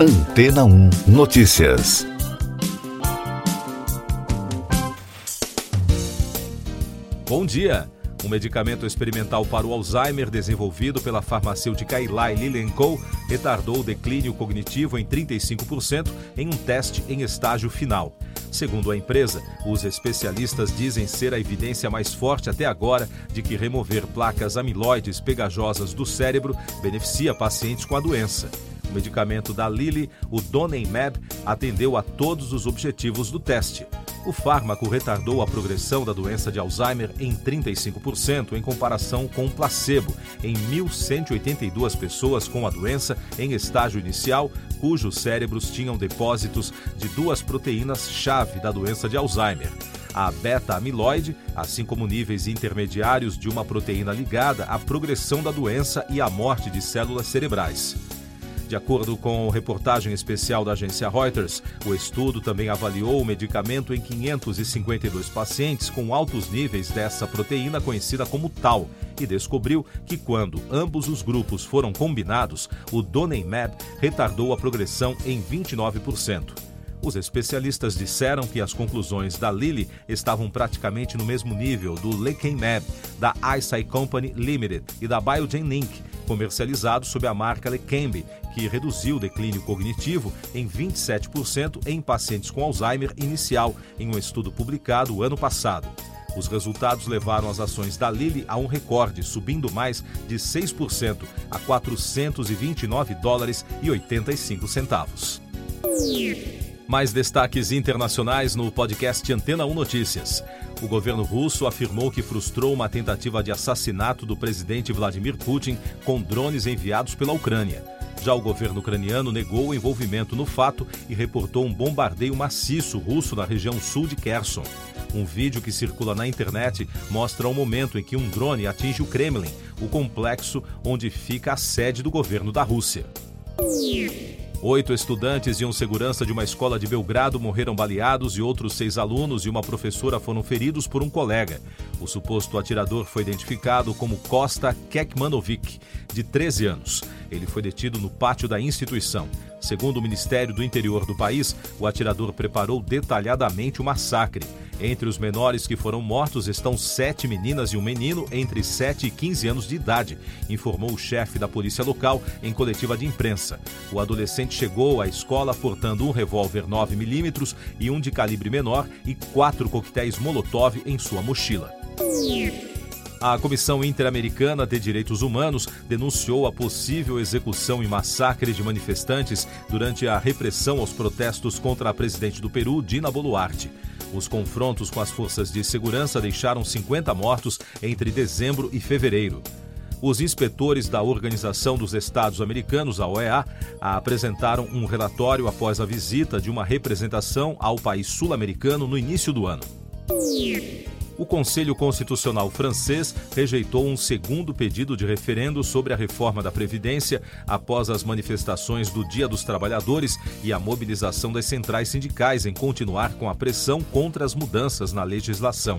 Antena 1 Notícias. Bom dia. Um medicamento experimental para o Alzheimer desenvolvido pela farmacêutica Eli Lilly retardou o declínio cognitivo em 35% em um teste em estágio final. Segundo a empresa, os especialistas dizem ser a evidência mais forte até agora de que remover placas amiloides pegajosas do cérebro beneficia pacientes com a doença. O medicamento da Lilly, o Donemab, atendeu a todos os objetivos do teste. O fármaco retardou a progressão da doença de Alzheimer em 35% em comparação com o placebo, em 1.182 pessoas com a doença em estágio inicial, cujos cérebros tinham depósitos de duas proteínas-chave da doença de Alzheimer a beta-amiloide, assim como níveis intermediários de uma proteína ligada à progressão da doença e à morte de células cerebrais. De acordo com reportagem especial da agência Reuters, o estudo também avaliou o medicamento em 552 pacientes com altos níveis dessa proteína conhecida como Tau e descobriu que quando ambos os grupos foram combinados, o Donemab retardou a progressão em 29%. Os especialistas disseram que as conclusões da Lilly estavam praticamente no mesmo nível do Lecanemab, da Eisai Company Limited e da Biogen Inc., comercializado sob a marca Leqembi, que reduziu o declínio cognitivo em 27% em pacientes com Alzheimer inicial, em um estudo publicado ano passado. Os resultados levaram as ações da Lilly a um recorde, subindo mais de 6% a 429 dólares e 85 centavos. Mais destaques internacionais no podcast Antena 1 Notícias. O governo russo afirmou que frustrou uma tentativa de assassinato do presidente Vladimir Putin com drones enviados pela Ucrânia. Já o governo ucraniano negou o envolvimento no fato e reportou um bombardeio maciço russo na região sul de Kherson. Um vídeo que circula na internet mostra o momento em que um drone atinge o Kremlin, o complexo onde fica a sede do governo da Rússia. Oito estudantes e um segurança de uma escola de Belgrado morreram baleados e outros seis alunos e uma professora foram feridos por um colega. O suposto atirador foi identificado como Costa Kekmanovic, de 13 anos. Ele foi detido no pátio da instituição. Segundo o Ministério do Interior do país, o atirador preparou detalhadamente o massacre. Entre os menores que foram mortos estão sete meninas e um menino entre 7 e 15 anos de idade, informou o chefe da polícia local em coletiva de imprensa. O adolescente chegou à escola portando um revólver 9mm e um de calibre menor e quatro coquetéis Molotov em sua mochila. A Comissão Interamericana de Direitos Humanos denunciou a possível execução e massacre de manifestantes durante a repressão aos protestos contra a presidente do Peru, Dina Boluarte. Os confrontos com as forças de segurança deixaram 50 mortos entre dezembro e fevereiro. Os inspetores da Organização dos Estados Americanos, a OEA, apresentaram um relatório após a visita de uma representação ao país sul-americano no início do ano o Conselho Constitucional francês rejeitou um segundo pedido de referendo sobre a reforma da Previdência após as manifestações do Dia dos Trabalhadores e a mobilização das centrais sindicais em continuar com a pressão contra as mudanças na legislação.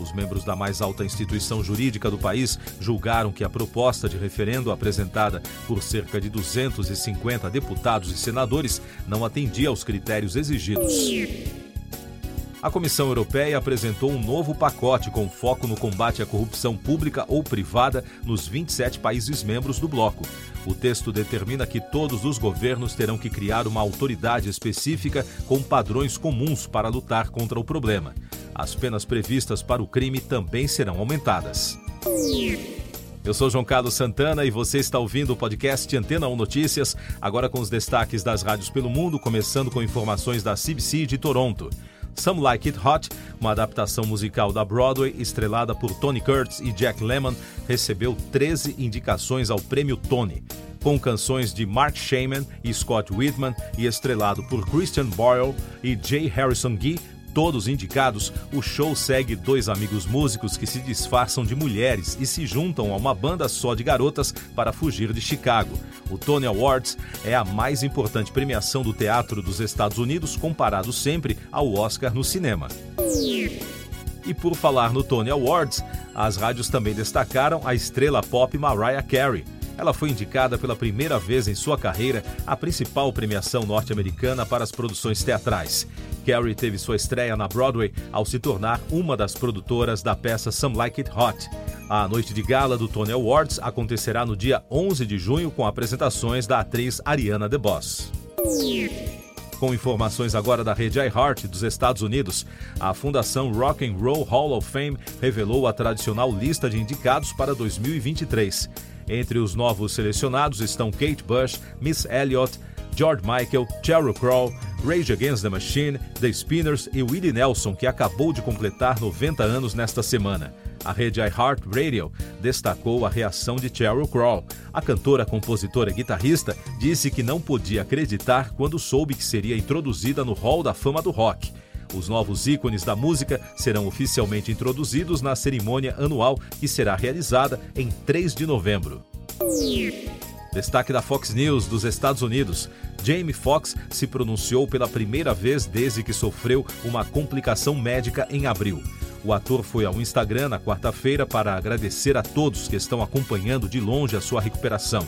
Os membros da mais alta instituição jurídica do país julgaram que a proposta de referendo apresentada por cerca de 250 deputados e senadores não atendia aos critérios exigidos. A Comissão Europeia apresentou um novo pacote com foco no combate à corrupção pública ou privada nos 27 países membros do bloco. O texto determina que todos os governos terão que criar uma autoridade específica com padrões comuns para lutar contra o problema. As penas previstas para o crime também serão aumentadas. Eu sou João Carlos Santana e você está ouvindo o podcast Antena 1 Notícias, agora com os destaques das rádios pelo mundo, começando com informações da CBC de Toronto. Some Like It Hot, uma adaptação musical da Broadway estrelada por Tony Curtis e Jack Lemmon, recebeu 13 indicações ao Prêmio Tony. Com canções de Mark Shaman e Scott Whitman e estrelado por Christian Boyle e J. Harrison Gee, todos indicados, o show segue dois amigos músicos que se disfarçam de mulheres e se juntam a uma banda só de garotas para fugir de Chicago. O Tony Awards é a mais importante premiação do teatro dos Estados Unidos, comparado sempre ao Oscar no cinema. E por falar no Tony Awards, as rádios também destacaram a estrela pop Mariah Carey. Ela foi indicada pela primeira vez em sua carreira à principal premiação norte-americana para as produções teatrais. Carrie teve sua estreia na Broadway ao se tornar uma das produtoras da peça Some Like It Hot. A noite de gala do Tony Awards acontecerá no dia 11 de junho com apresentações da atriz Ariana DeBoss. Com informações agora da rede iHeart dos Estados Unidos, a Fundação Rock and Roll Hall of Fame revelou a tradicional lista de indicados para 2023. Entre os novos selecionados estão Kate Bush, Miss Elliott, George Michael, Sheryl Crow, Rage Against the Machine, The Spinners e Willie Nelson, que acabou de completar 90 anos nesta semana. A rede iHeartRadio destacou a reação de Sheryl Crow. A cantora, compositora e guitarrista disse que não podia acreditar quando soube que seria introduzida no Hall da Fama do Rock. Os novos ícones da música serão oficialmente introduzidos na cerimônia anual que será realizada em 3 de novembro. Destaque da Fox News dos Estados Unidos. Jamie Foxx se pronunciou pela primeira vez desde que sofreu uma complicação médica em abril. O ator foi ao Instagram na quarta-feira para agradecer a todos que estão acompanhando de longe a sua recuperação.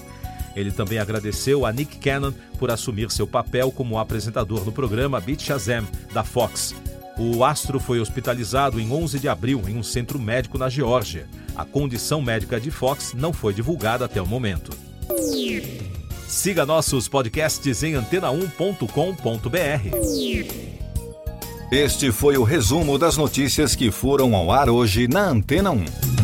Ele também agradeceu a Nick Cannon por assumir seu papel como apresentador no programa Beat Shazam, da Fox. O astro foi hospitalizado em 11 de abril em um centro médico na Geórgia. A condição médica de Fox não foi divulgada até o momento. Siga nossos podcasts em antena1.com.br. Este foi o resumo das notícias que foram ao ar hoje na Antena 1.